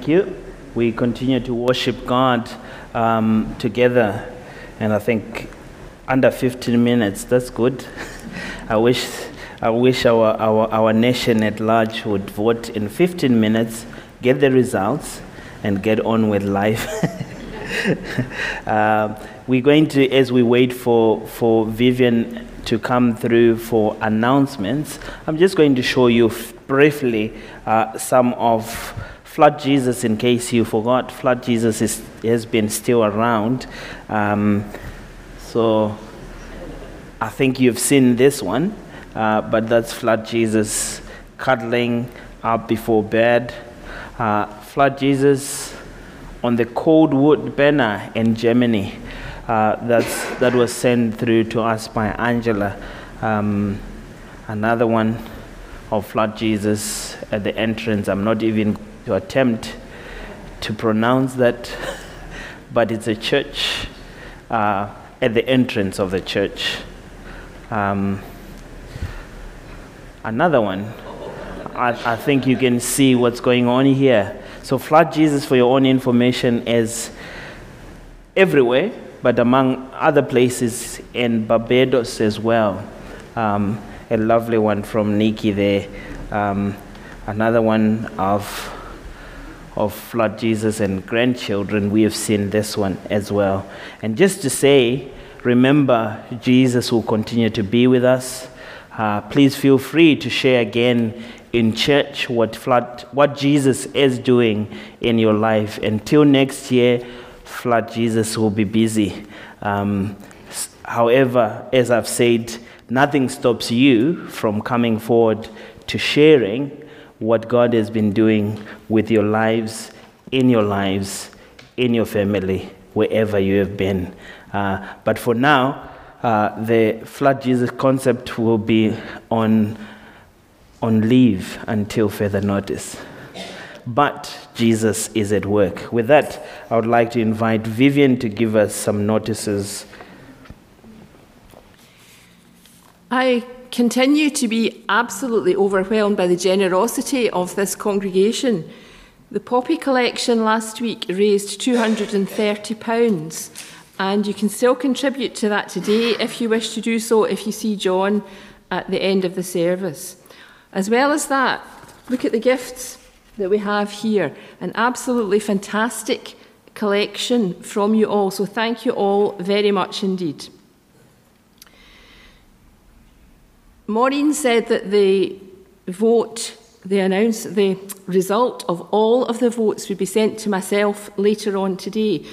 Thank you. We continue to worship God um, together, and I think under 15 minutes, that's good. I wish, I wish our, our, our nation at large would vote in 15 minutes, get the results, and get on with life. uh, we're going to, as we wait for, for Vivian to come through for announcements, I'm just going to show you briefly uh, some of Flood Jesus, in case you forgot, Flood Jesus is, has been still around. Um, so I think you've seen this one, uh, but that's Flood Jesus cuddling up before bed. Uh, Flood Jesus on the cold wood banner in Germany. Uh, that's, that was sent through to us by Angela. Um, another one of Flood Jesus at the entrance. I'm not even to attempt to pronounce that, but it's a church uh, at the entrance of the church. Um, another one, I, I think you can see what's going on here. So, Flood Jesus, for your own information, is everywhere but among other places in Barbados as well. Um, a lovely one from Nikki there. Um, another one of of Flood Jesus and grandchildren, we have seen this one as well. And just to say, remember, Jesus will continue to be with us. Uh, please feel free to share again in church what, flood, what Jesus is doing in your life. Until next year, Flood Jesus will be busy. Um, however, as I've said, nothing stops you from coming forward to sharing what God has been doing with your lives, in your lives, in your family, wherever you have been. Uh, but for now, uh, the Flood Jesus concept will be on, on leave until further notice. But Jesus is at work. With that, I would like to invite Vivian to give us some notices. I continue to be absolutely overwhelmed by the generosity of this congregation. The poppy collection last week raised £230, and you can still contribute to that today if you wish to do so if you see John at the end of the service. As well as that, look at the gifts that we have here an absolutely fantastic collection from you all. So, thank you all very much indeed. Maureen said that the vote, they announced the result of all of the votes would be sent to myself later on today.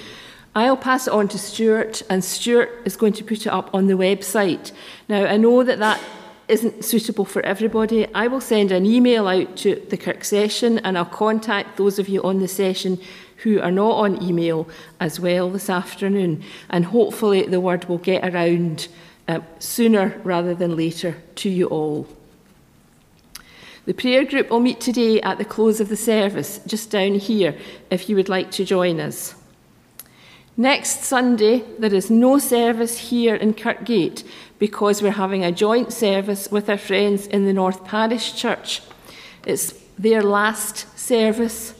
I'll pass it on to Stuart, and Stuart is going to put it up on the website. Now, I know that that isn't suitable for everybody. I will send an email out to the Kirk session, and I'll contact those of you on the session who are not on email as well this afternoon. And hopefully, the word will get around uh, sooner rather than later to you all. The prayer group will meet today at the close of the service, just down here, if you would like to join us. Next Sunday, there is no service here in Kirkgate because we're having a joint service with our friends in the North Parish Church. It's their last service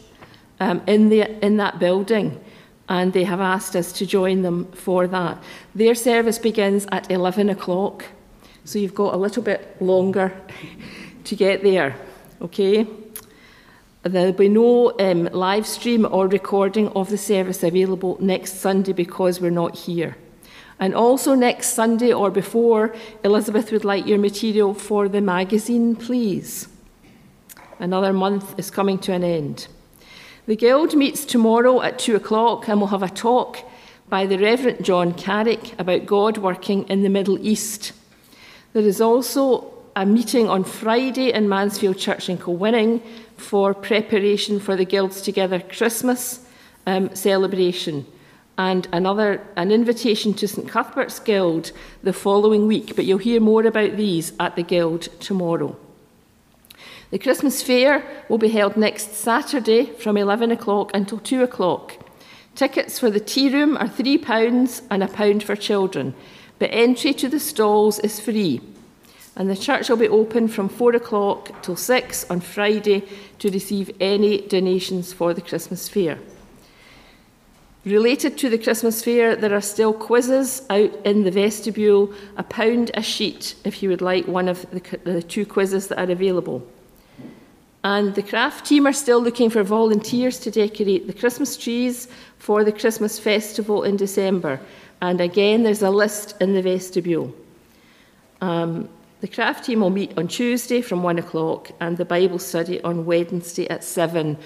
um, in, the, in that building and they have asked us to join them for that. Their service begins at 11 o'clock, so you've got a little bit longer to get there, okay? There'll be no um, live stream or recording of the service available next Sunday because we're not here. And also next Sunday or before, Elizabeth would like your material for the magazine, please. Another month is coming to an end. The Guild meets tomorrow at two o'clock and we'll have a talk by the Reverend John Carrick about God working in the Middle East. There is also a meeting on Friday in Mansfield Church in Kilwinning for preparation for the Guilds Together Christmas um, celebration and another an invitation to St Cuthbert's Guild the following week, but you'll hear more about these at the Guild tomorrow. The Christmas fair will be held next Saturday from 11 o'clock until 2 o'clock. Tickets for the tea room are £3 and a pound for children, but entry to the stalls is free. And the church will be open from 4 o'clock till 6 on Friday to receive any donations for the Christmas fair. Related to the Christmas fair, there are still quizzes out in the vestibule, a pound a sheet if you would like one of the, the two quizzes that are available. And the craft team are still looking for volunteers to decorate the Christmas trees for the Christmas festival in December. And again, there's a list in the vestibule. Um, the craft team will meet on Tuesday from one o'clock and the Bible study on Wednesday at seven.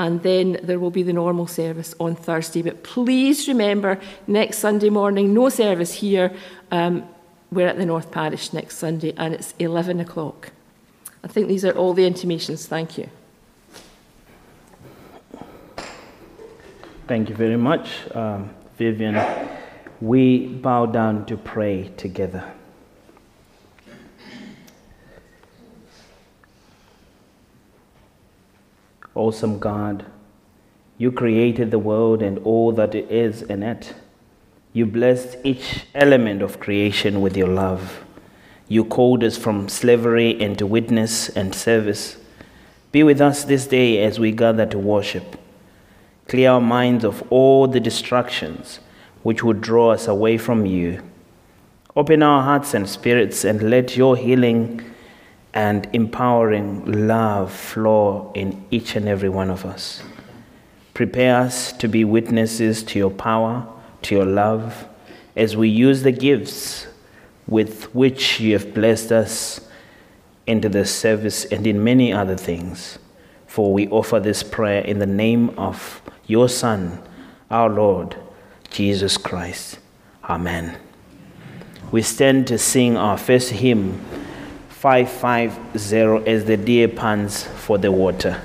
And then there will be the normal service on Thursday. But please remember, next Sunday morning, no service here. Um, we're at the North Parish next Sunday and it's 11 o'clock. I think these are all the intimations. Thank you. Thank you very much, um, Vivian. We bow down to pray together. Awesome God, you created the world and all that is in it. You blessed each element of creation with your love. You called us from slavery into witness and service. Be with us this day as we gather to worship. Clear our minds of all the distractions which would draw us away from you. Open our hearts and spirits and let your healing and empowering love flow in each and every one of us. Prepare us to be witnesses to your power, to your love, as we use the gifts with which you have blessed us into the service and in many other things. For we offer this prayer in the name of your Son, our Lord, Jesus Christ. Amen. We stand to sing our first hymn, 550, as the deer pants for the water.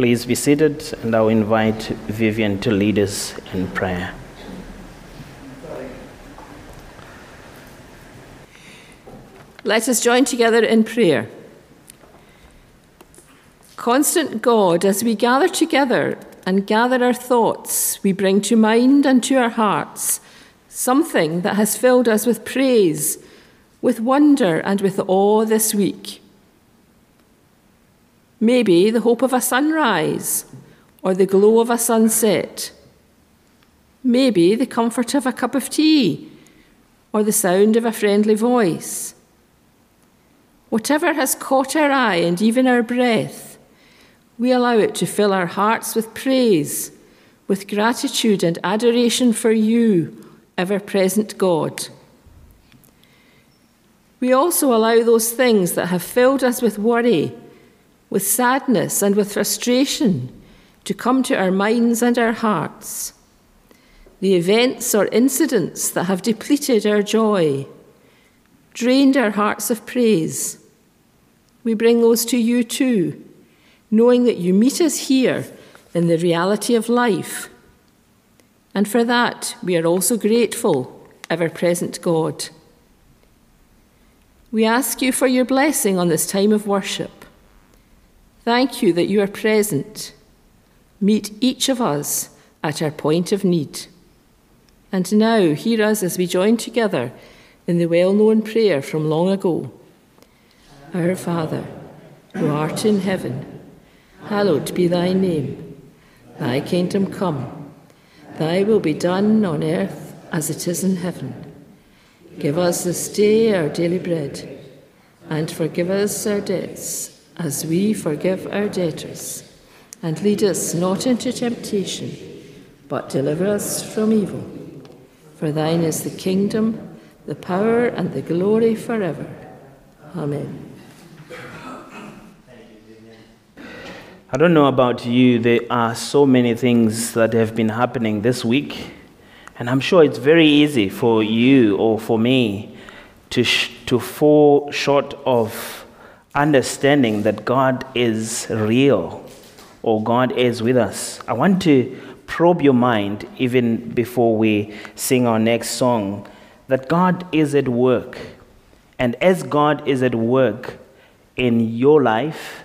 Please be seated, and I'll invite Vivian to lead us in prayer. Let us join together in prayer. Constant God, as we gather together and gather our thoughts, we bring to mind and to our hearts something that has filled us with praise, with wonder, and with awe this week. Maybe the hope of a sunrise or the glow of a sunset. Maybe the comfort of a cup of tea or the sound of a friendly voice. Whatever has caught our eye and even our breath, we allow it to fill our hearts with praise, with gratitude and adoration for you, ever present God. We also allow those things that have filled us with worry, with sadness, and with frustration to come to our minds and our hearts. The events or incidents that have depleted our joy, drained our hearts of praise. We bring those to you too, knowing that you meet us here in the reality of life. And for that, we are also grateful, ever present God. We ask you for your blessing on this time of worship. Thank you that you are present. Meet each of us at our point of need. And now, hear us as we join together in the well known prayer from long ago Our Father, who art in heaven, hallowed be thy name. Thy kingdom come, thy will be done on earth as it is in heaven. Give us this day our daily bread, and forgive us our debts as we forgive our debtors. And lead us not into temptation, but deliver us from evil. For thine is the kingdom, the power, and the glory forever. Amen. I don't know about you, there are so many things that have been happening this week, and I'm sure it's very easy for you or for me to, sh- to fall short of understanding that God is real or God is with us. I want to probe your mind even before we sing our next song that God is at work. And as God is at work in your life,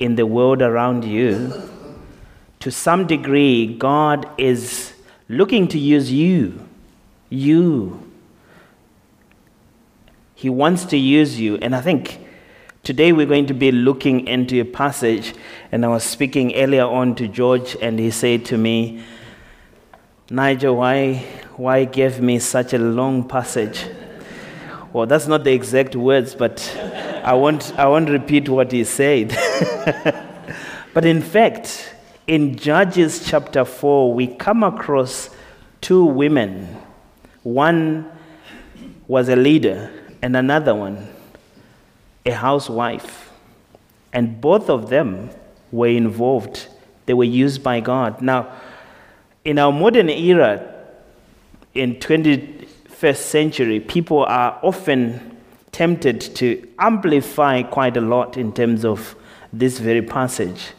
in the world around you, to some degree, God is looking to use you. You. He wants to use you. And I think today we're going to be looking into a passage. And I was speaking earlier on to George, and he said to me, Nigel, why, why give me such a long passage? Well, that's not the exact words, but I won't, I won't repeat what he said. but in fact, in Judges chapter 4, we come across two women. One was a leader, and another one, a housewife. And both of them were involved, they were used by God. Now, in our modern era, in 21st century, people are often tempted to amplify quite a lot in terms of this very passage.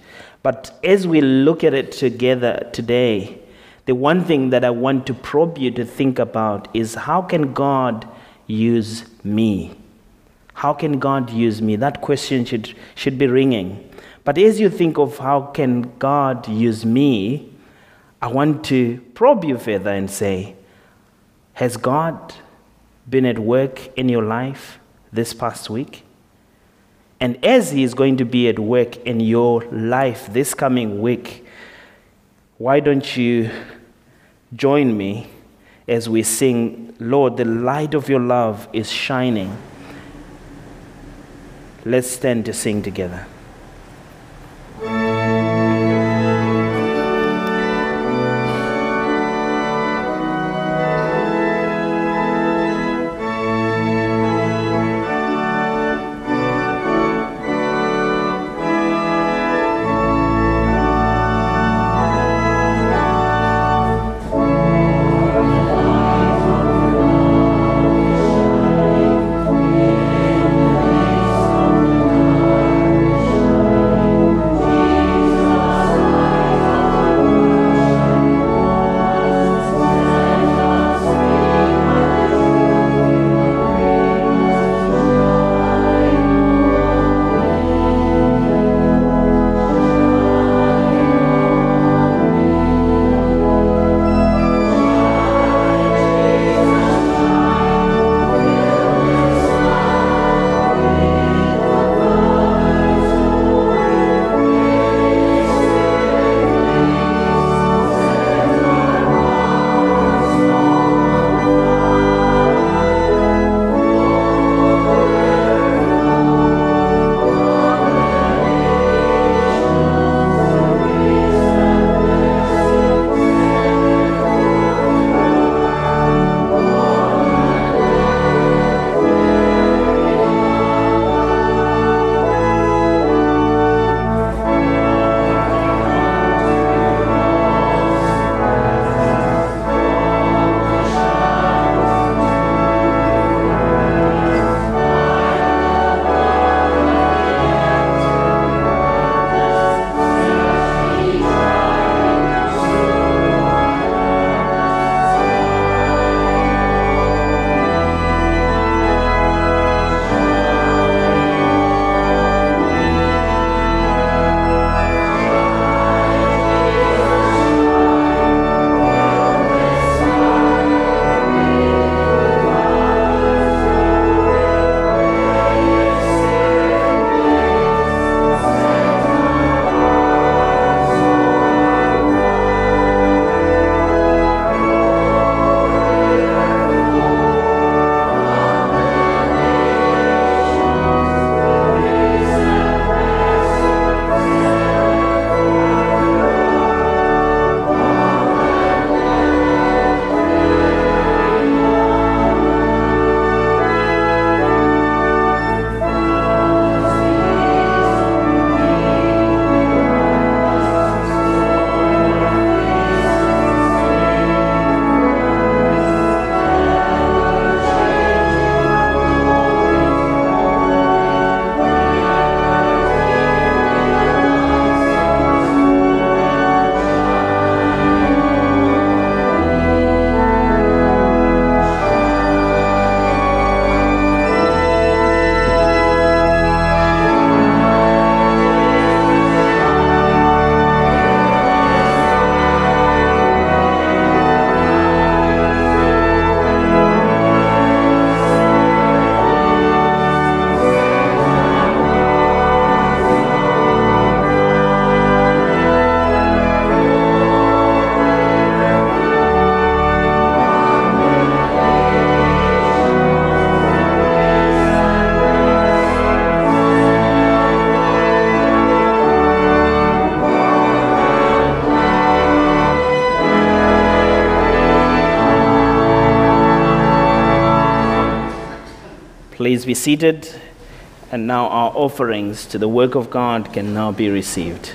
But as we look at it together today, the one thing that I want to probe you to think about is how can God use me? How can God use me? That question should, should be ringing. But as you think of how can God use me, I want to probe you further and say, has God been at work in your life this past week? And as He is going to be at work in your life this coming week, why don't you join me as we sing, Lord, the light of your love is shining? Let's stand to sing together. Please be seated. And now our offerings to the work of God can now be received.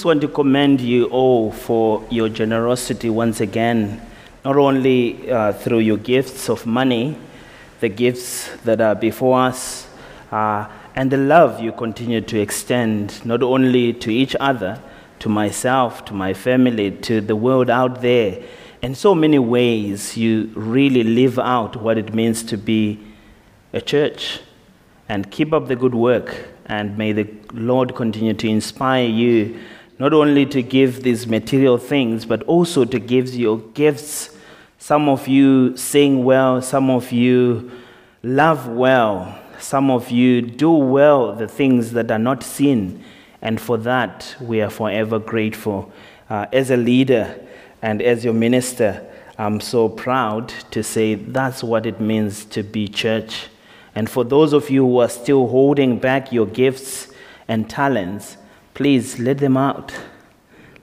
Just want to commend you all for your generosity once again, not only uh, through your gifts of money, the gifts that are before us, uh, and the love you continue to extend, not only to each other, to myself, to my family, to the world out there. In so many ways, you really live out what it means to be a church. And keep up the good work and may the Lord continue to inspire you not only to give these material things, but also to give your gifts. Some of you sing well, some of you love well, some of you do well the things that are not seen. And for that, we are forever grateful. Uh, as a leader and as your minister, I'm so proud to say that's what it means to be church. And for those of you who are still holding back your gifts and talents, please let them out.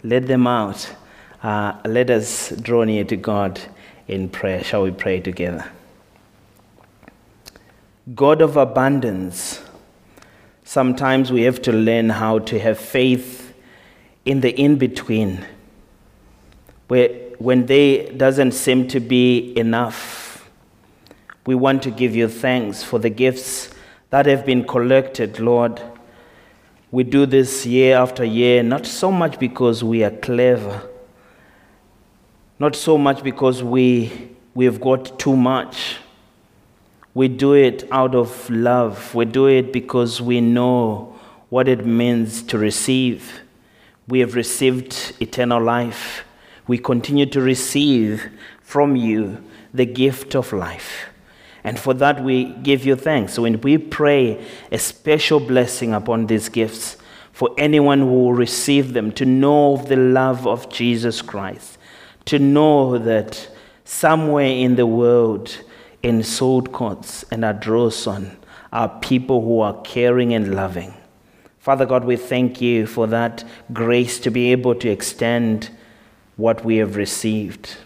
Let them out. Uh, let us draw near to God in prayer. Shall we pray together? God of abundance, sometimes we have to learn how to have faith in the in between, where when there doesn't seem to be enough we want to give you thanks for the gifts that have been collected, Lord. We do this year after year, not so much because we are clever, not so much because we, we have got too much. We do it out of love. We do it because we know what it means to receive. We have received eternal life. We continue to receive from you the gift of life. And for that, we give you thanks. So when we pray a special blessing upon these gifts for anyone who will receive them, to know of the love of Jesus Christ, to know that somewhere in the world, in Saltcoats and Ardrossan, are people who are caring and loving. Father God, we thank you for that grace to be able to extend what we have received.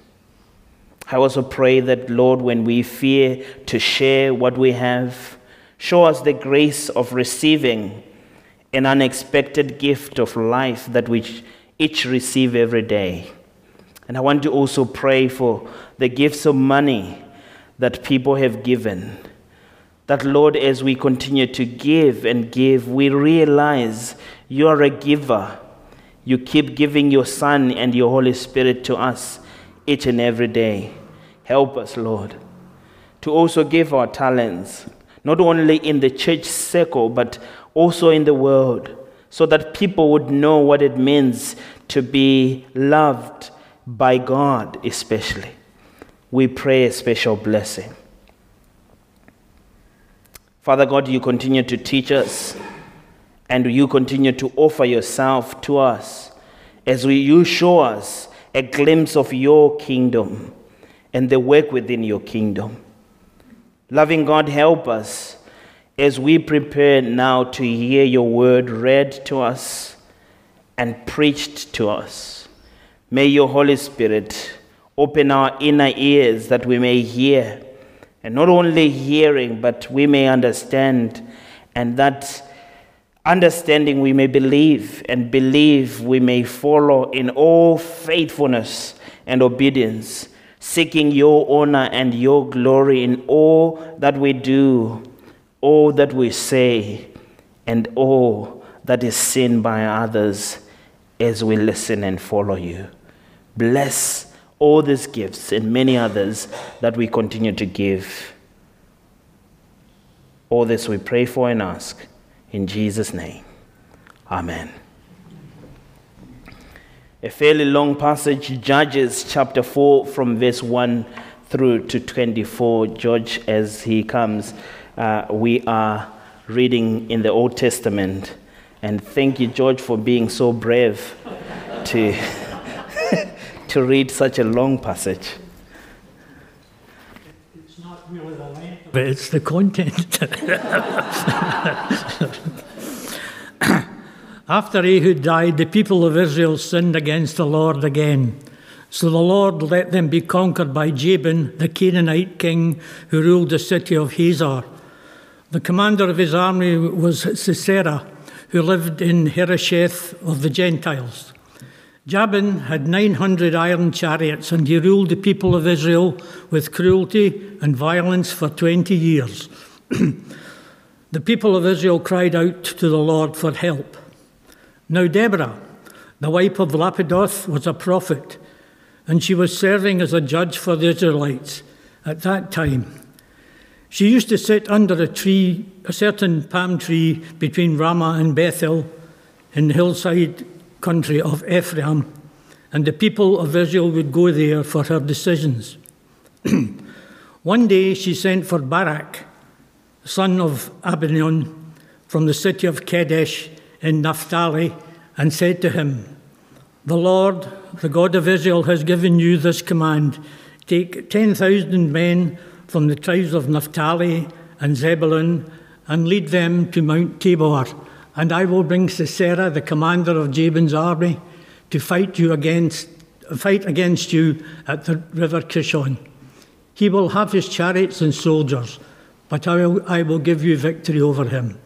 I also pray that, Lord, when we fear to share what we have, show us the grace of receiving an unexpected gift of life that we each receive every day. And I want to also pray for the gifts of money that people have given. That, Lord, as we continue to give and give, we realize you are a giver. You keep giving your Son and your Holy Spirit to us each and every day. Help us, Lord, to also give our talents, not only in the church circle, but also in the world, so that people would know what it means to be loved by God, especially. We pray a special blessing. Father God, you continue to teach us and you continue to offer yourself to us as we, you show us a glimpse of your kingdom and the work within your kingdom. Loving God, help us as we prepare now to hear your word read to us and preached to us. May your Holy Spirit open our inner ears that we may hear, and not only hearing, but we may understand, and that understanding we may believe, and believe we may follow in all faithfulness and obedience seeking your honor and your glory in all that we do, all that we say, and all that is seen by others as we listen and follow you. Bless all these gifts and many others that we continue to give. All this we pray for and ask in Jesus' name. Amen a fairly long passage, Judges chapter 4, from verse 1 through to 24. George, as he comes, uh, we are reading in the Old Testament. And thank you, George, for being so brave to, to read such a long passage. It's not really the length, but it's the content. After Ehud died, the people of Israel sinned against the Lord again. So the Lord let them be conquered by Jabin, the Canaanite king who ruled the city of Hazor. The commander of his army was Sisera, who lived in Harosheth of the Gentiles. Jabin had 900 iron chariots, and he ruled the people of Israel with cruelty and violence for 20 years. the people of Israel cried out to the Lord for help. Now, Deborah, the wife of Lapidoth, was a prophet, and she was serving as a judge for the Israelites at that time. She used to sit under a tree, a certain palm tree between Ramah and Bethel in the hillside country of Ephraim, and the people of Israel would go there for her decisions. One day she sent for Barak, son of Abinoam, from the city of Kadesh in Naphtali and said to him, The Lord, the God of Israel, has given you this command Take 10,000 men from the tribes of Naphtali and Zebulun and lead them to Mount Tabor, and I will bring Sisera, the commander of Jabin's army, to fight you against fight against you at the river Kishon. He will have his chariots and soldiers, but I will, I will give you victory over him.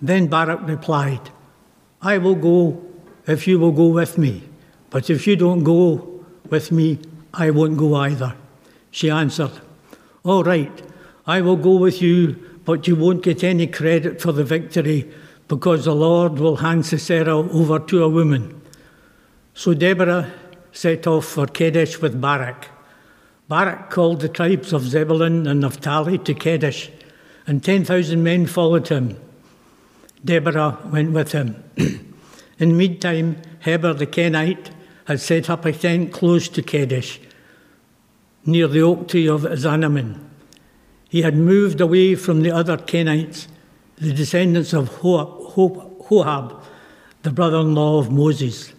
Then Barak replied, I will go if you will go with me, but if you don't go with me, I won't go either. She answered, All right, I will go with you, but you won't get any credit for the victory because the Lord will hand Sisera over to a woman. So Deborah set off for Kadesh with Barak. Barak called the tribes of Zebulun and Naphtali to Kadesh, and 10,000 men followed him. Deborah went with him. In the meantime, Heber the Kenite had set up a tent close to Kadesh, near the oak tree of Zaanannim. He had moved away from the other Kenites, the descendants of Hobab, the brother in law of Moses.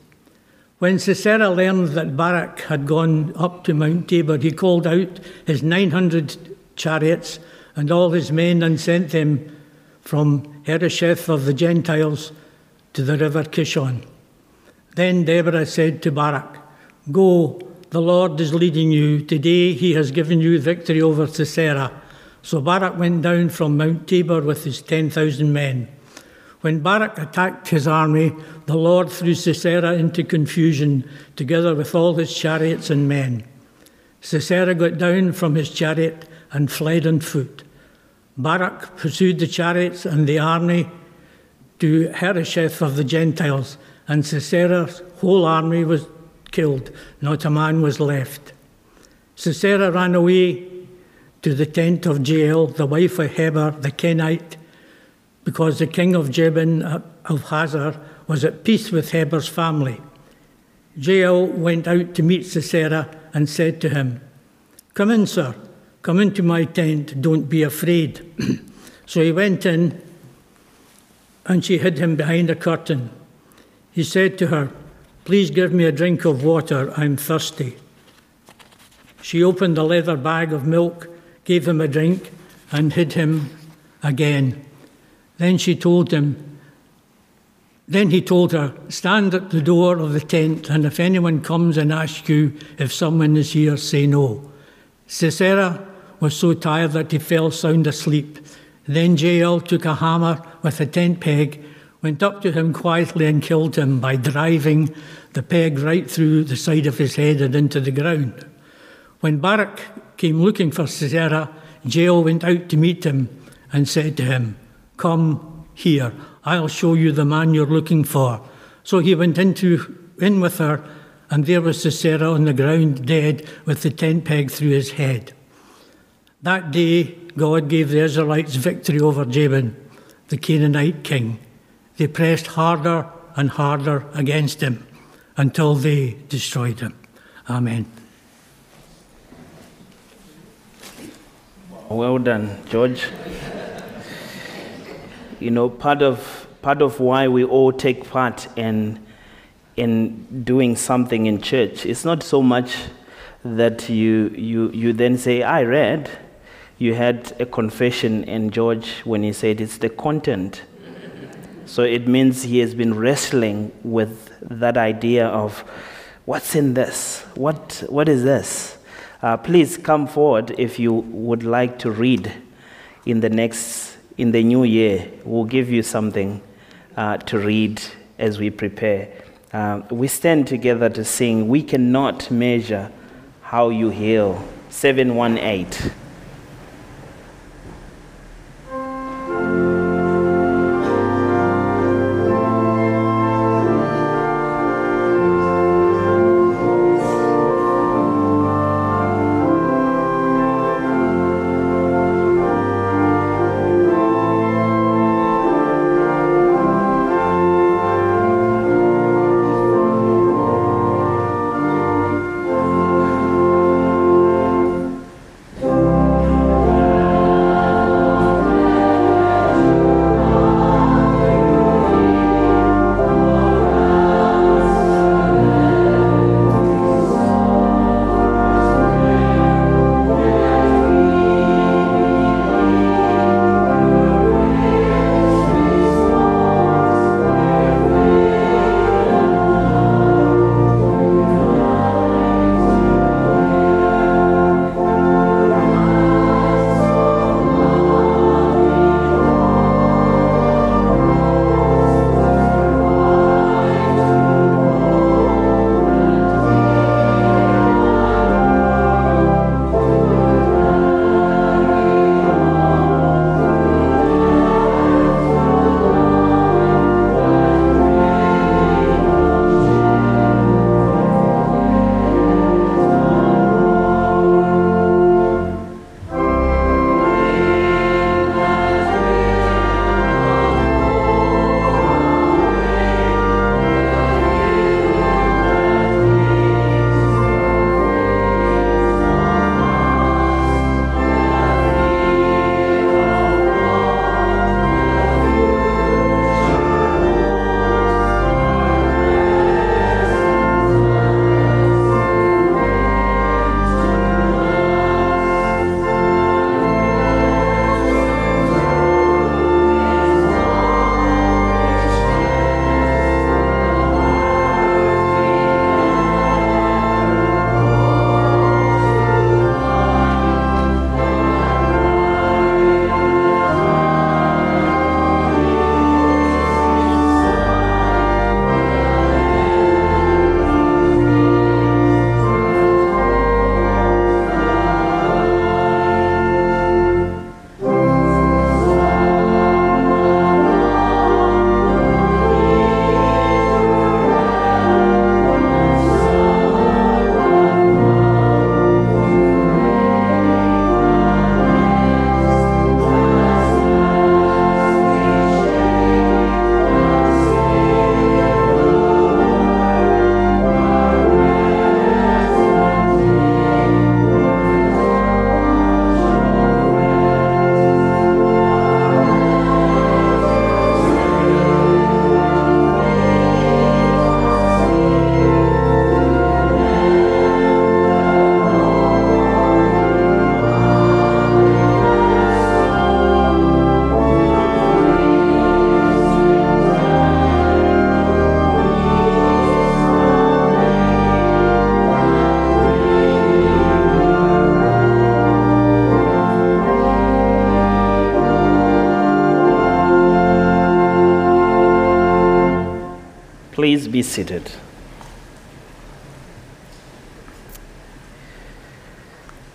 When Sisera learned that Barak had gone up to Mount Tabor, he called out his 900 chariots and all his men and sent them from Harosheth of the Gentiles to the river Kishon. Then Deborah said to Barak, Go, the Lord is leading you. Today he has given you victory over Sisera. So Barak went down from Mount Tabor with his 10,000 men. When Barak attacked his army, the Lord threw Sisera into confusion, together with all his chariots and men. Sisera got down from his chariot and fled on foot. Barak pursued the chariots and the army to Harosheth of the Gentiles, and Sisera's whole army was killed, not a man was left. Sisera ran away to the tent of Jael, the wife of Heber the Kenite, because the king of Jabin uh, of Hazor was at peace with Heber's family. Jael went out to meet Sisera and said to him, Come in, sir. Come into my tent, don't be afraid. so he went in, and she hid him behind a curtain. He said to her, Please give me a drink of water, I'm thirsty. She opened the leather bag of milk, gave him a drink, and hid him again. Then she told him, then he told her, Stand at the door of the tent, and if anyone comes and asks you if someone is here, say no. Sisera was so tired that he fell sound asleep. Then Jael took a hammer with a tent peg, went up to him quietly, and killed him by driving the peg right through the side of his head and into the ground. When Barak came looking for Sisera, Jael went out to meet him and said to him, Come here, I'll show you the man you're looking for. So he went into, in with her, and there was Sisera on the ground, dead, with the tent peg through his head. That day, God gave the Israelites victory over Jabin, the Canaanite king. They pressed harder and harder against him until they destroyed him. Amen. Well done, George. You know, part of, part of why we all take part in, in doing something in church, it's not so much that you, you, you then say, I read. You had a confession in George when he said it's the content. So it means he has been wrestling with that idea of what's in this? What, what is this? Uh, please come forward if you would like to read in the next, in the new year. We'll give you something uh, to read as we prepare. Uh, we stand together to sing, We Cannot Measure How You Heal. 718. Be seated.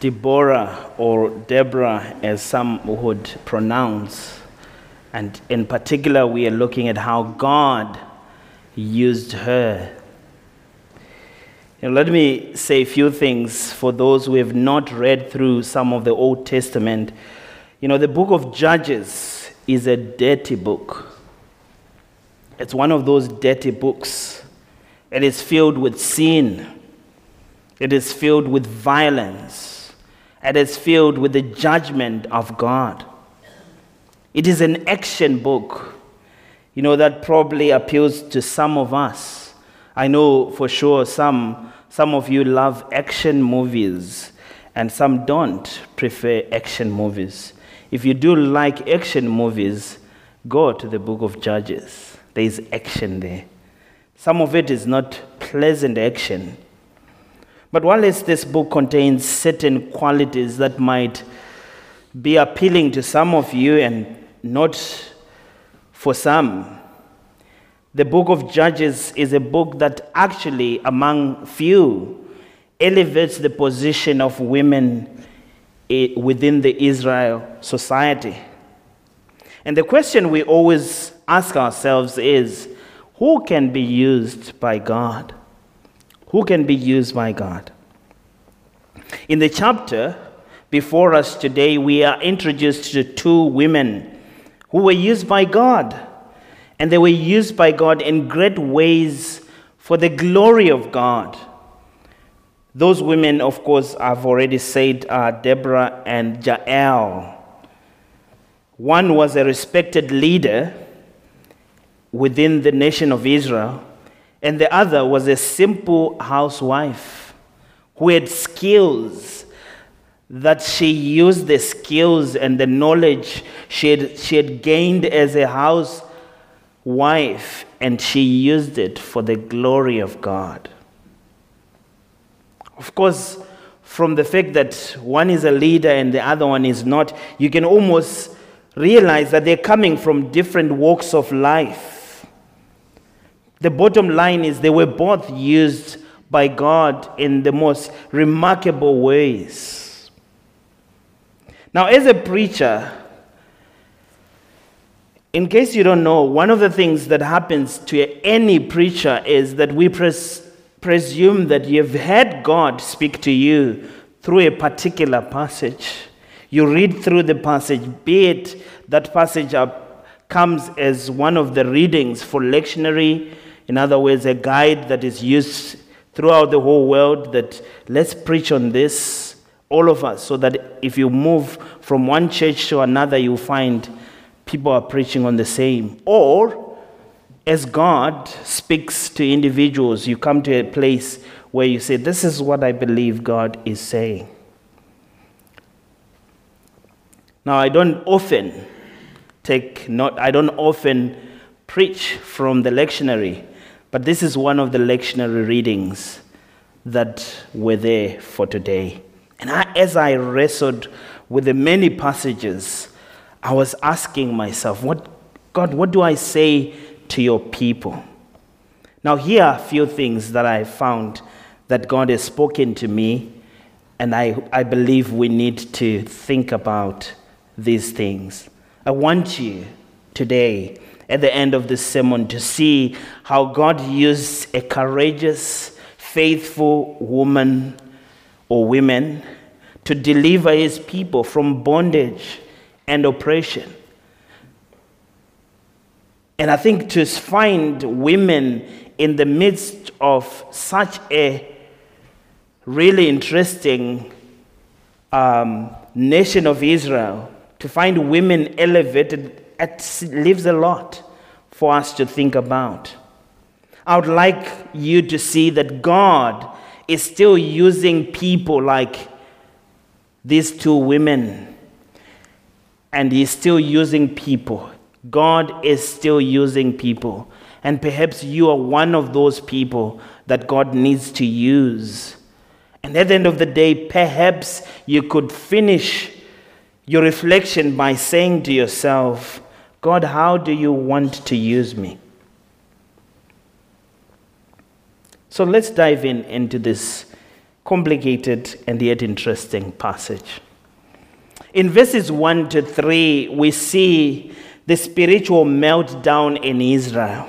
Deborah, or Deborah, as some would pronounce, and in particular, we are looking at how God used her. let me say a few things for those who have not read through some of the Old Testament. You know, the book of Judges is a dirty book. It's one of those dirty books. It is filled with sin. It is filled with violence. It is filled with the judgment of God. It is an action book. You know, that probably appeals to some of us. I know for sure some, some of you love action movies, and some don't prefer action movies. If you do like action movies, go to the book of Judges. There is action there. Some of it is not pleasant action. But while this book contains certain qualities that might be appealing to some of you and not for some, the book of Judges is a book that actually, among few, elevates the position of women eh, within the Israel society. And the question we always ask ourselves is who can be used by God? Who can be used by God? In the chapter before us today, we are introduced to two women who were used by God. And they were used by God in great ways for the glory of God. Those women, of course, I've already said, are Deborah and Jael. One was a respected leader within the nation of Israel, and the other was a simple housewife who had skills that she used the skills and the knowledge she had, she had gained as a housewife and she used it for the glory of God. Of course, from the fact that one is a leader and the other one is not, you can almost realize that they're coming from different walks of life. The bottom line is they were both used by God in the most remarkable ways. Now, as a preacher, in case you don't know, one of the things that happens to any preacher is that we pres- presume that you've had God speak to you through a particular passage. You read through the passage, be it that passage up comes as one of the readings for lectionary, in other words, a guide that is used throughout the whole world that let's preach on this, all of us, so that if you move from one church to another, you find people are preaching on the same. Or as God speaks to individuals, you come to a place where you say, This is what I believe God is saying. Now, I don't often take not I don't often preach from the lectionary, but this is one of the lectionary readings that were there for today. And I, as I wrestled with the many passages, I was asking myself, what God, what do I say to your people. Now, here are a few things that I found that God has spoken to me, and I, I believe we need to think about these things. I want you today, at the end of this sermon, to see how God used a courageous, faithful woman or women to deliver his people from bondage and oppression. And I think to find women in the midst of such a really interesting um, nation of Israel, to find women elevated, it leaves a lot for us to think about. I would like you to see that God is still using people like these two women, and He's still using people God is still using people. And perhaps you are one of those people that God needs to use. And at the end of the day, perhaps you could finish your reflection by saying to yourself, God, how do you want to use me? So let's dive in into this complicated and yet interesting passage. In verses 1 to 3, we see the spiritual meltdown in Israel.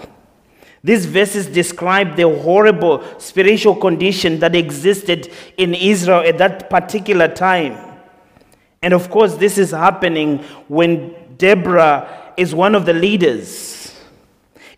These verses describe the horrible spiritual condition that existed in Israel at that particular time. And of course, this is happening when Deborah is one of the leaders.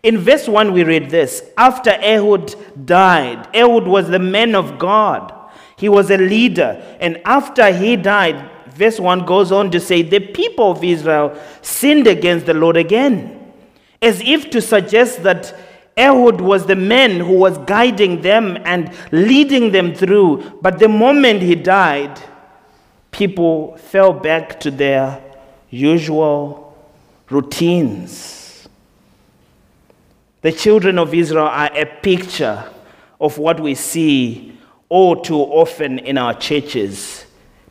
In verse 1, we read this After Ehud died, Ehud was the man of God, he was a leader. And after he died, verse 1 goes on to say, The people of Israel sinned against the Lord again, as if to suggest that Ehud was the man who was guiding them and leading them through. But the moment he died, people fell back to their usual routines. The children of Israel are a picture of what we see all too often in our churches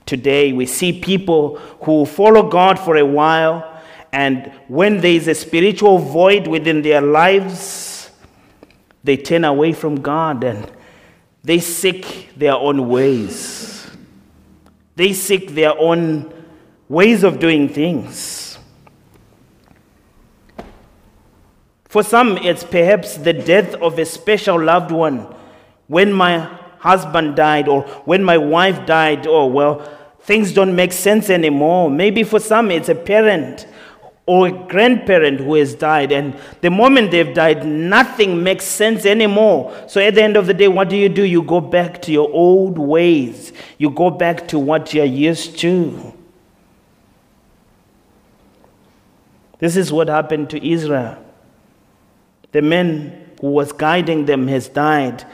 today. We see people who follow God for a while, and when there is a spiritual void within their lives, they turn away from God and they seek their own ways. They seek their own ways of doing things. For some, it's perhaps the death of a special loved one. When my husband died, or when my wife died, or well, things don't make sense anymore. Maybe for some, it's a parent or a grandparent who has died, and the moment they've died, nothing makes sense anymore. So at the end of the day, what do you do? You go back to your old ways, you go back to what you're used to. This is what happened to Israel. The man who was guiding them has died,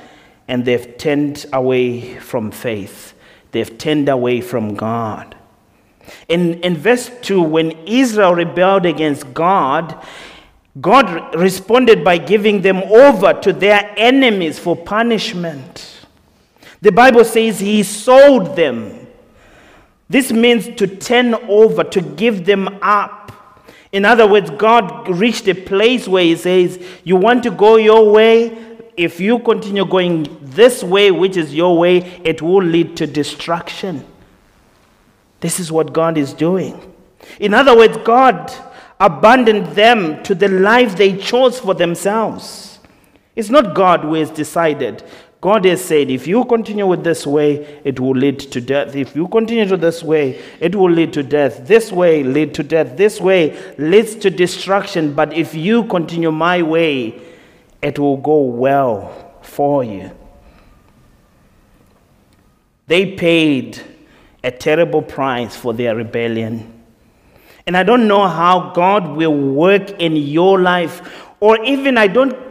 and they've turned away from faith. They've turned away from God. In, in verse 2, when Israel rebelled against God, God responded by giving them over to their enemies for punishment. The Bible says He sold them. This means to turn over, to give them up. In other words, God reached a place where He says, You want to go your way? If you continue going this way, which is your way, it will lead to destruction. This is what God is doing. In other words, God abandoned them to the life they chose for themselves. It's not God who has decided. God has said, if you continue with this way, it will lead to death. If you continue to this way, it will lead to death. This way lead to death. This way leads to destruction. But if you continue my way, it will go well for you. They paid a terrible price for their rebellion. And I don't know how God will work in your life, or even I don't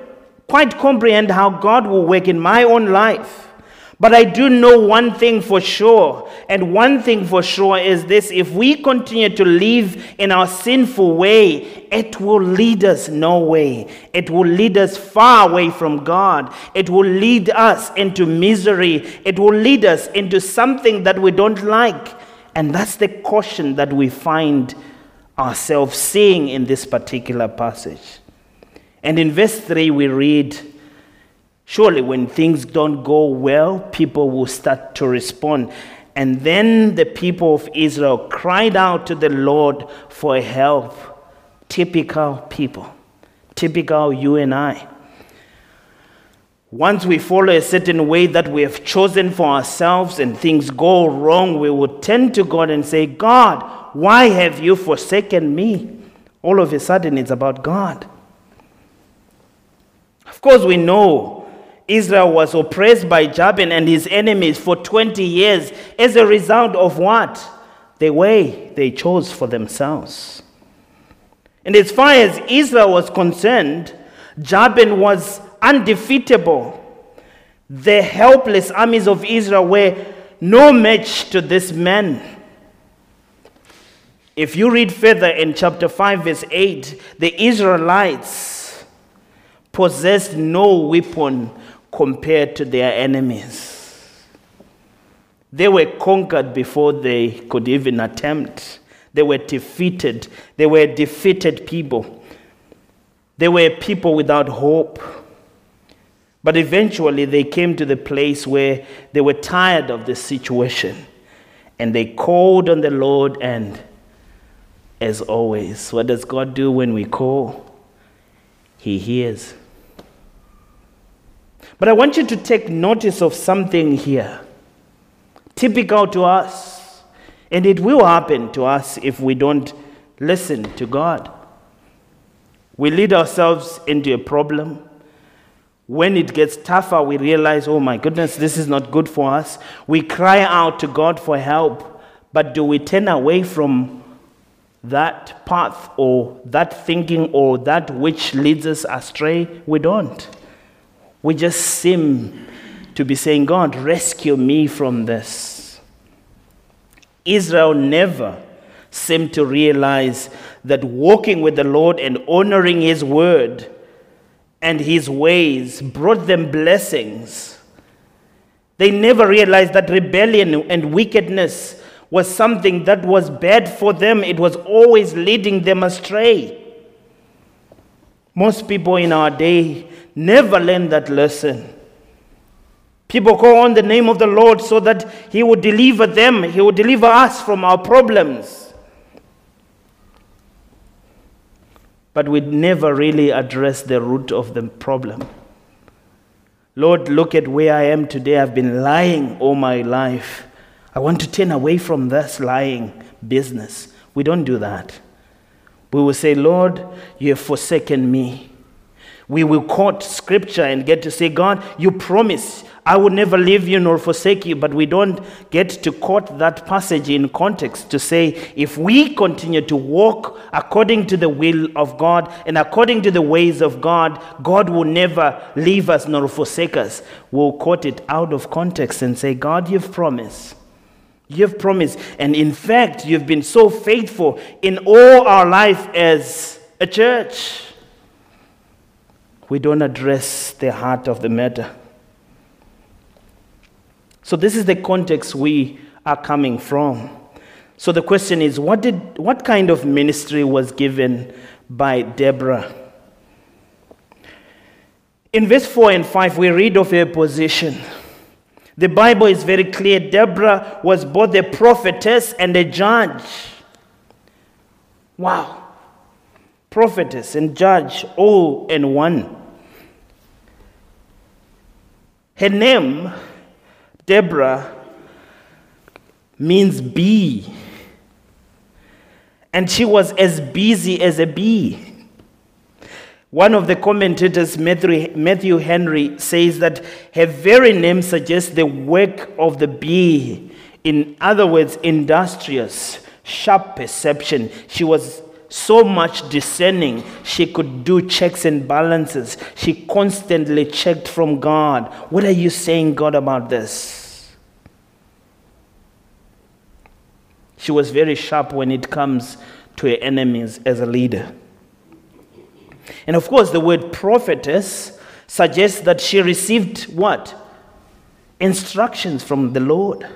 quite comprehend how God will work in my own life. But I do know one thing for sure, and one thing for sure is this if we continue to live in our sinful way, it will lead us nowhere. It will lead us far away from God. It will lead us into misery. It will lead us into something that we don't like. And that's the caution that we find ourselves seeing in this particular passage. And in verse 3, we read, Surely, when things don't go well, people will start to respond. And then the people of Israel cried out to the Lord for help. Typical people, typical you and I. Once we follow a certain way that we have chosen for ourselves and things go wrong, we will turn to God and say, God, why have you forsaken me? All of a sudden, it's about God. Of course, we know Israel was oppressed by Jabin and his enemies for 20 years as a result of what? The way they chose for themselves. And as far as Israel was concerned, Jabin was undefeatable. The helpless armies of Israel were no match to this man. If you read further in chapter 5, verse 8, the Israelites possessed no weapon compared to their enemies. They were conquered before they could even attempt. They were defeated. They were defeated people. They were people without hope. But eventually they came to the place where they were tired of the situation and they called on the Lord. And as always, what does God do when we call? He hears. But I want you to take notice of something here, typical to us. And it will happen to us if we don't listen to God. We lead ourselves into a problem. When it gets tougher, we realize, oh my goodness, this is not good for us. We cry out to God for help. But do we turn away from that path or that thinking or that which leads us astray? We don't. We just seem to be saying, God, rescue me from this. Israel never seemed to realize that walking with the Lord and honoring His word and His ways brought them blessings. They never realized that rebellion and wickedness was something that was bad for them, it was always leading them astray. Most people in our day never learn that lesson. People call on the name of the Lord so that He will deliver them, He will deliver us from our problems. But we never really address the root of the problem. Lord, look at where I am today. I've been lying all my life. I want to turn away from this lying business. We don't do that. We will say, Lord, you have forsaken me. We will quote scripture and get to say, God, you promise I will never leave you nor forsake you. But we don't get to quote that passage in context to say, if we continue to walk according to the will of God and according to the ways of God, God will never leave us nor forsake us. We'll quote it out of context and say, God, you've promised. You've promised. And in fact, you've been so faithful in all our life as a church. We don't address the heart of the matter. So, this is the context we are coming from. So, the question is what, did, what kind of ministry was given by Deborah? In verse 4 and 5, we read of her position. The Bible is very clear. Deborah was both a prophetess and a judge. Wow. Prophetess and judge, all in one. Her name, Deborah, means bee. And she was as busy as a bee. One of the commentators, Matthew, Henry, says that her very name suggests the work of the bee. In other words, industrious, sharp perception. She was so much discerning, she could do checks and balances. She constantly checked from God. What are you saying, God, about this? She was very sharp when it comes to her enemies as a leader. And of course, the word prophetess suggests that she received what? Instructions from the Lord.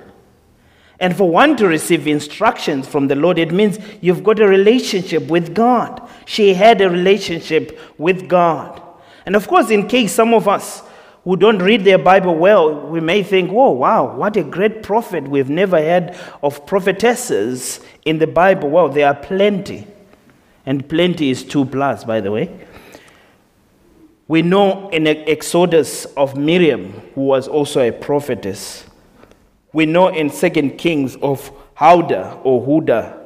And for one to receive instructions from the Lord, it means you've got a relationship with God. She had a relationship with God. And of course, in case some of us who don't read their Bible well, we may think, oh, wow, what a great prophet. We've never heard of prophetesses in the Bible. Well, there are plenty. And plenty is two plus, by the way. We know in Exodus of Miriam, who was also a prophetess. We know in Second Kings of Hauda or Huda,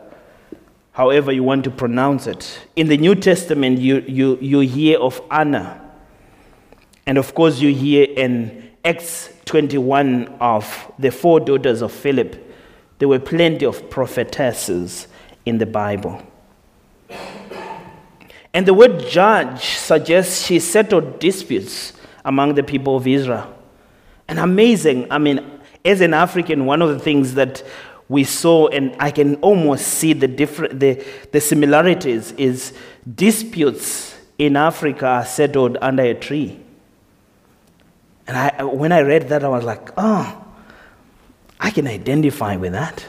however you want to pronounce it. In the New Testament, you, you, you hear of Anna. And of course, you hear in Acts 21 of the four daughters of Philip. There were plenty of prophetesses in the Bible. And the word judge suggests she settled disputes among the people of Israel. And amazing, I mean, as an African, one of the things that we saw, and I can almost see the, different, the, the similarities, is disputes in Africa are settled under a tree. And I, when I read that, I was like, oh, I can identify with that.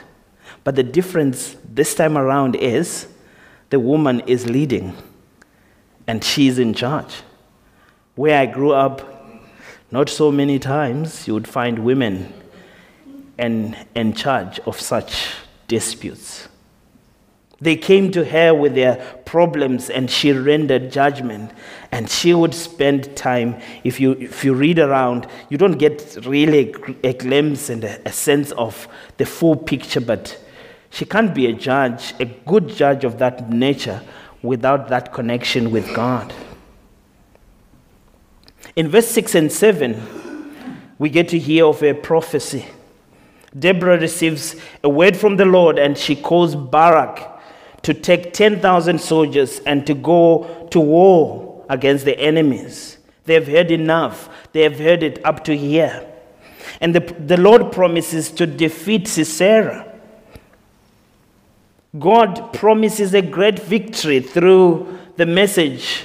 But the difference this time around is the woman is leading and she's in charge. Where I grew up, not so many times you would find women in, in charge of such disputes. They came to her with their problems and she rendered judgment. And she would spend time, if you, if you read around, you don't get really a glimpse and a, a sense of the full picture, but she can't be a judge, a good judge of that nature, without that connection with God. In verse 6 and 7, we get to hear of a prophecy. Deborah receives a word from the Lord and she calls Barak to take 10,000 soldiers and to go to war against the enemies. They've heard enough. They have heard it up to here. And the, the Lord promises to defeat Sisera. God promises a great victory through the message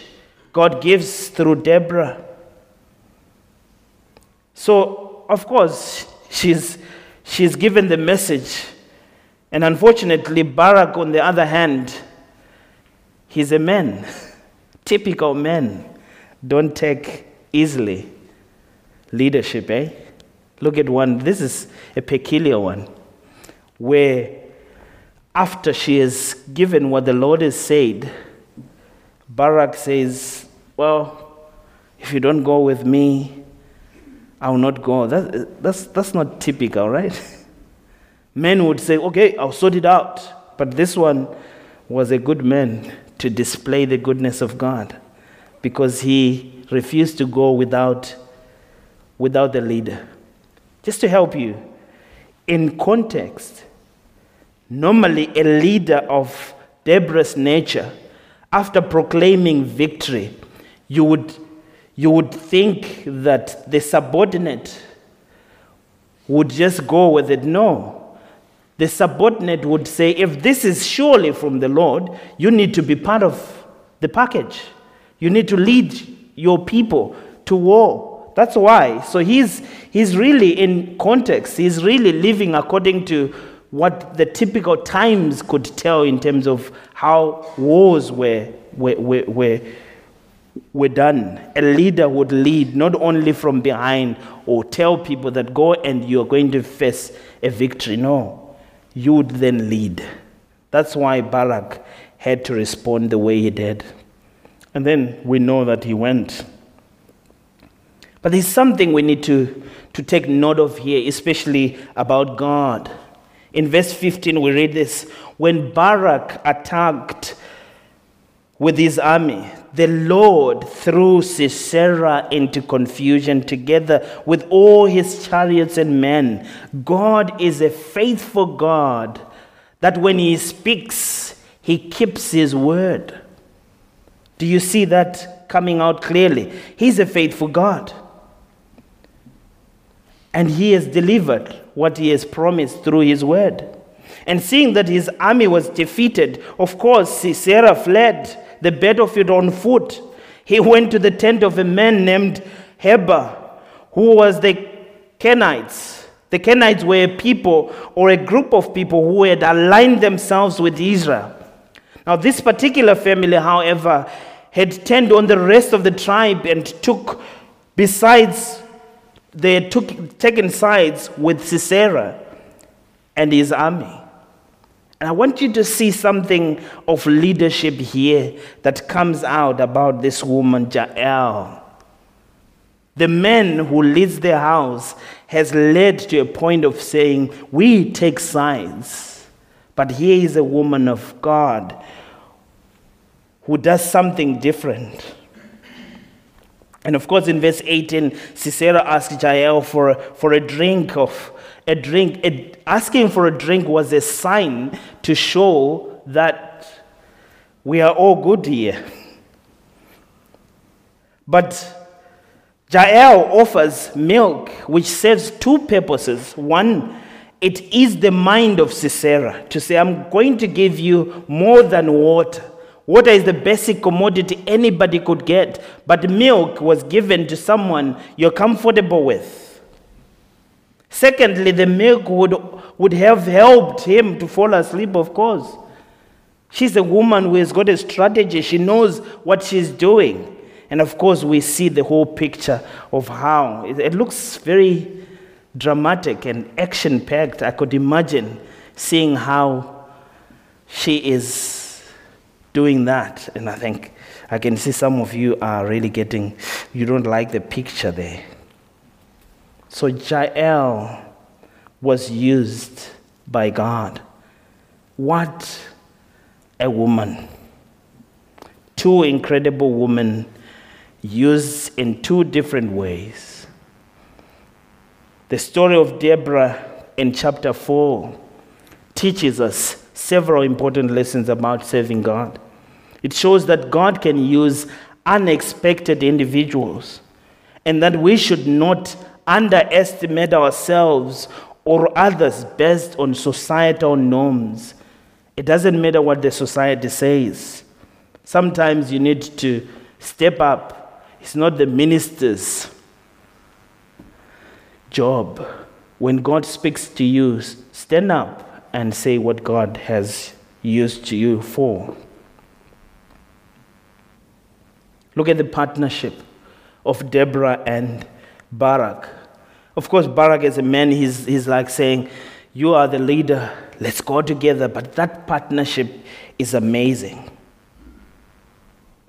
God gives through Deborah. So, of course, she's, she's given the message and unfortunately, Barak, on the other hand, he's a man, typical man. Don't take easily leadership, eh? Look at one. This is a peculiar one where after she has given what the Lord has said, Barak says, Well, if you don't go with me, I will not go. That, that's, that's not typical, right? Men would say, okay, I'll sort it out. But this one was a good man to display the goodness of God because he refused to go without, without the leader. Just to help you, in context, normally a leader of Deborah's nature, after proclaiming victory, you would, you would think that the subordinate would just go with it. No the subordinate would say, if this is surely from the Lord, you need to be part of the package. You need to lead your people to war. That's why. So he's, he's really in context. He's really living according to what the typical times could tell in terms of how wars were, were, were, were, were done. A leader would lead not only from behind or tell people that go and you're going to face a victory. No you would then lead. That's why Barak had to respond the way he did. And then we know that he went. But there's something we need to, to take note of here, especially about God. In verse 15, we read this When Barak attacked with his army, the Lord threw Sisera into confusion together with all his chariots and men. God is a faithful God that when he speaks, he keeps his word. Do you see that coming out clearly? He's a faithful God. And he has delivered what he has promised through his word. And seeing that his army was defeated, of course, Sisera fled the battlefield on foot. He went to the tent of a man named Heber, who was the Kenites. The Kenites were a people or a group of people who had aligned themselves with Israel. Now, this particular family, however, had turned on the rest of the tribe and took, besides, they had took, taken sides with Sisera and his army. And I want you to see something of leadership here that comes out about this woman, Jael. The man who leads the house has led to a point of saying, We take sides. But here is a woman of God who does something different. And of course, in verse 18, Sisera asked Jael for, for a drink of a drink, a, asking for a drink was a sign to show that we are all good here. But Jael offers milk, which serves two purposes. One, it is the mind of Sisera to say, I'm going to give you more than water. Water is the basic commodity anybody could get, but milk was given to someone you're comfortable with. Secondly, the milk would, would have helped him to fall asleep, of course. She's a woman who has got a strategy, she knows what she's doing. And of course, we see the whole picture of how it, it looks very dramatic and action packed. I could imagine seeing how she is doing that. And I think I can see some of you are really getting, you don't like the picture there. So Jael was used by God. What a woman. Two incredible women used in two different ways. The story of Deborah in chapter 4 teaches us several important lessons about serving God. It shows that God can use unexpected individuals and that we should not underestimate ourselves or others based on societal norms. It doesn't matter what the society says. Sometimes you need to step up. It's not the minister's job. When God speaks to you, stand up and say what God has used you for. Look at the partnership of Deborah and Barak. Of course, Barak is a man, he's, he's like saying, You are the leader, let's go together. But that partnership is amazing.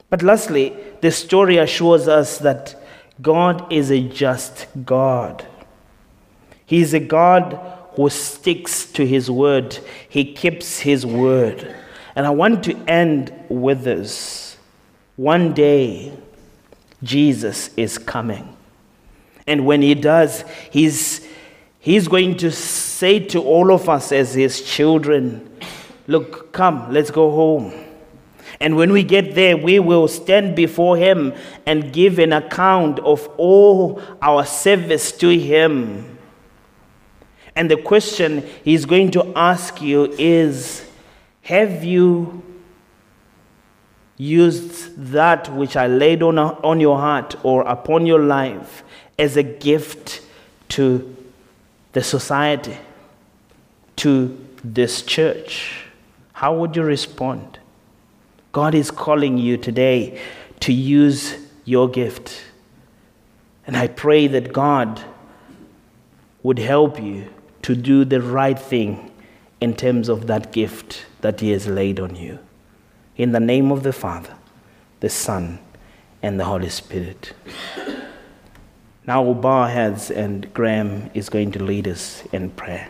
But lastly, the story assures us that God is a just God. He is a God who sticks to his word, he keeps his word. And I want to end with this. One day, Jesus is coming. And when he does, he's, he's going to say to all of us as his children, Look, come, let's go home. And when we get there, we will stand before him and give an account of all our service to him. And the question he's going to ask you is Have you used that which I laid on, on your heart or upon your life as a gift to the society, to this church, how would you respond? God is calling you today to use your gift. And I pray that God would help you to do the right thing in terms of that gift that He has laid on you. In the name of the Father, the Son, and the Holy Spirit. Now we'll bow our heads, and Graeme is going to lead us in prayer.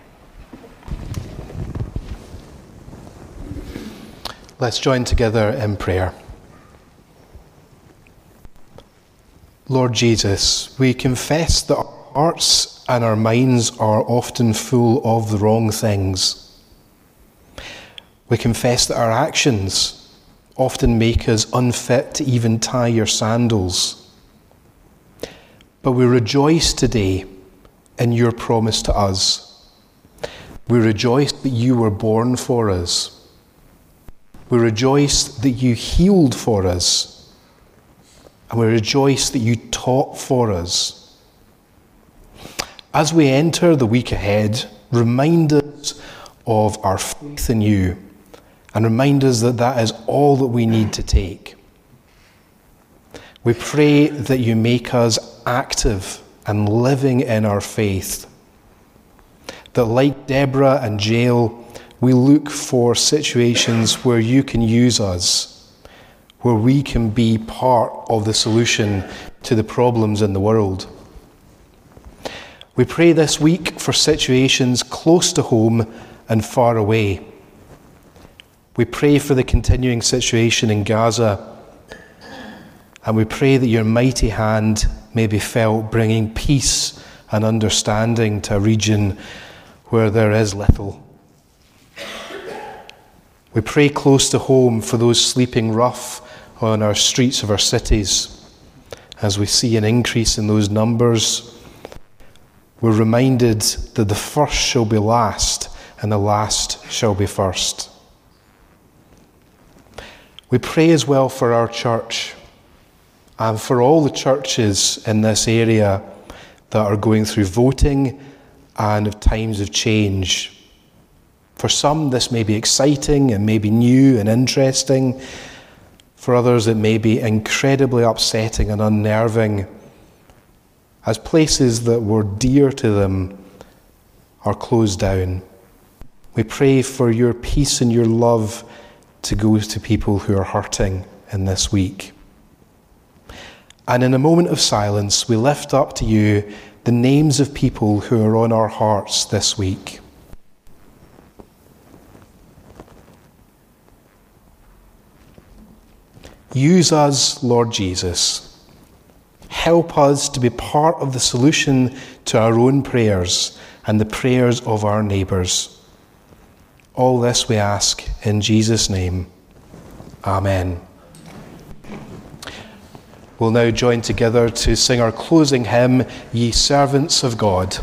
Let's join together in prayer. Lord Jesus, we confess that our hearts and our minds are often full of the wrong things. We confess that our actions often make us unfit to even tie your sandals. But we rejoice today in your promise to us. We rejoice that you were born for us. We rejoice that you healed for us. And we rejoice that you taught for us. As we enter the week ahead, remind us of our faith in you and remind us that that is all that we need to take. We pray that you make us active and living in our faith. That, like Deborah and Jael, we look for situations where you can use us, where we can be part of the solution to the problems in the world. We pray this week for situations close to home and far away we pray for the continuing situation in Gaza. And we pray that your mighty hand may be felt bringing peace and understanding to a region where there is little. We pray close to home for those sleeping rough on our streets of our cities. As we see an increase in those numbers, we're reminded that the first shall be last and the last shall be first. We pray as well for our church and for all the churches in this area that are going through voting and of times of change. For some, this may be exciting and maybe new and interesting, For others, it may be incredibly upsetting and unnerving as places that were dear to them are closed down. We pray for your peace and your love to go to people who are hurting in this week. And in a moment of silence, we lift up to you the names of people who are on our hearts this week. Use us, Lord Jesus. Help us to be part of the solution to our own prayers and the prayers of our neighbours. All this we ask in Jesus' name. Amen. We'll now join together to sing our closing hymn, Ye Servants of God.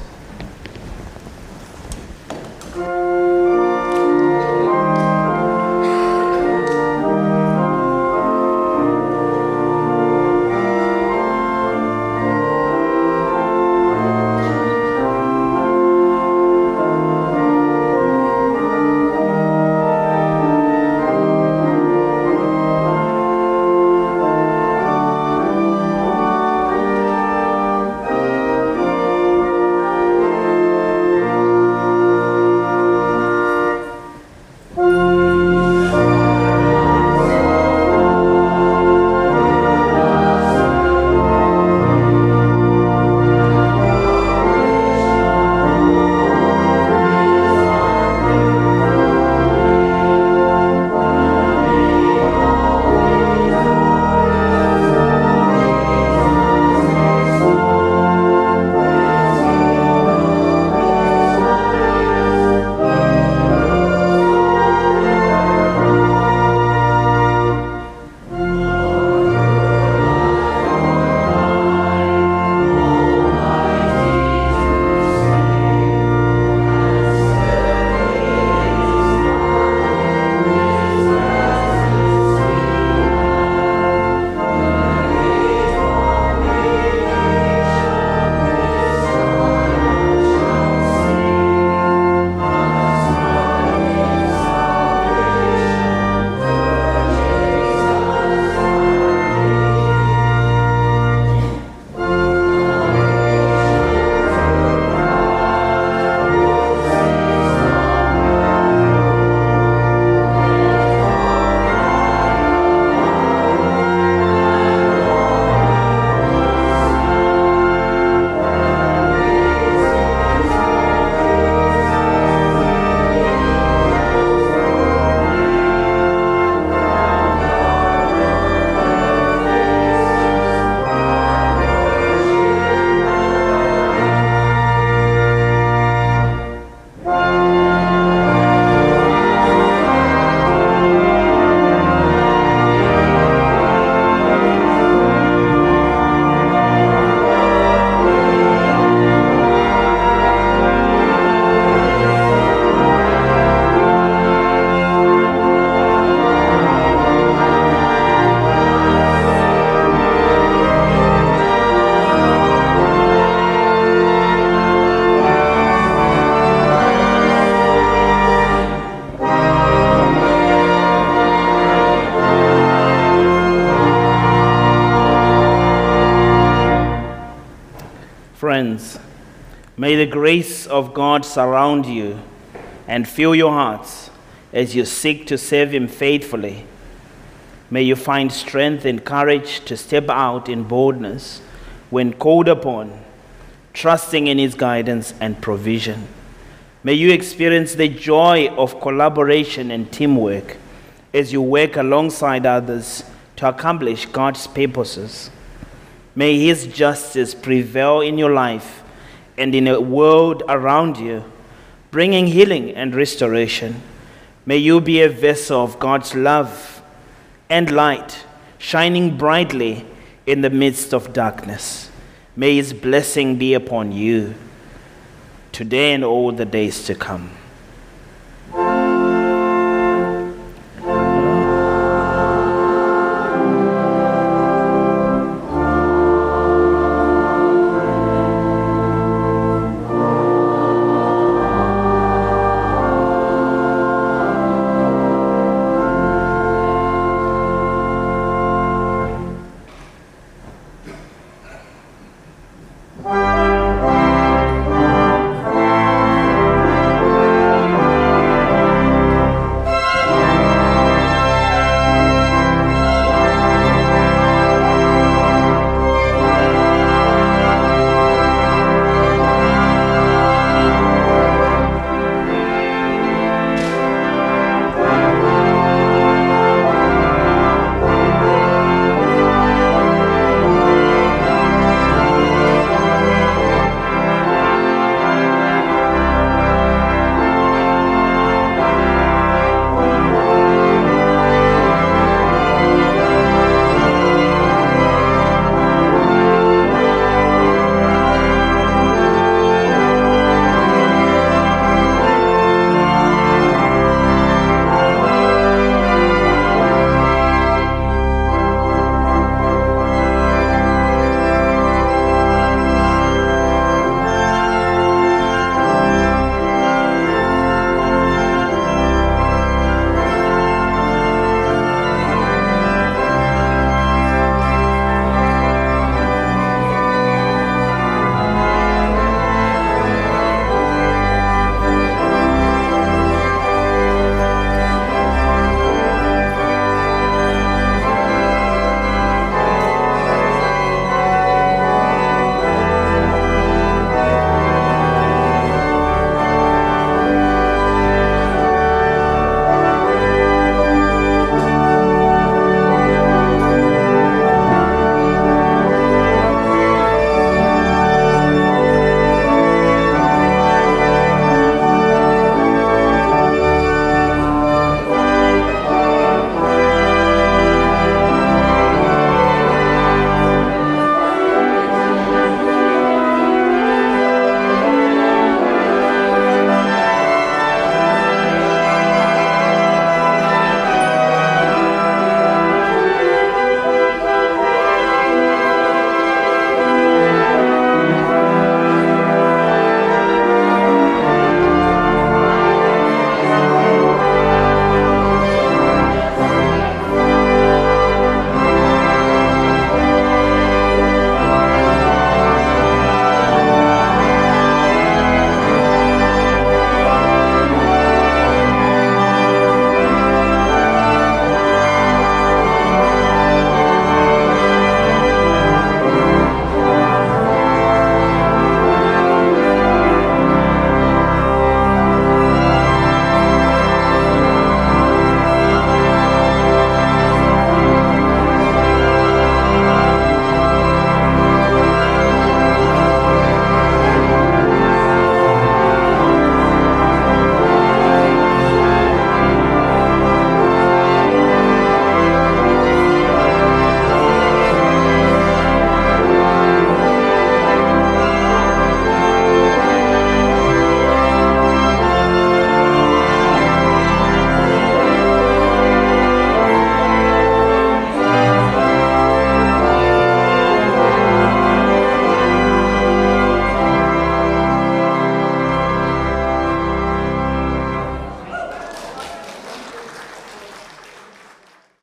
Of God surround you and fill your hearts as you seek to serve Him faithfully. May you find strength and courage to step out in boldness when called upon, trusting in His guidance and provision. May you experience the joy of collaboration and teamwork as you work alongside others to accomplish God's purposes. May His justice prevail in your life and in the world around you, bringing healing and restoration. May you be a vessel of God's love and light, shining brightly in the midst of darkness. May His blessing be upon you today and all the days to come.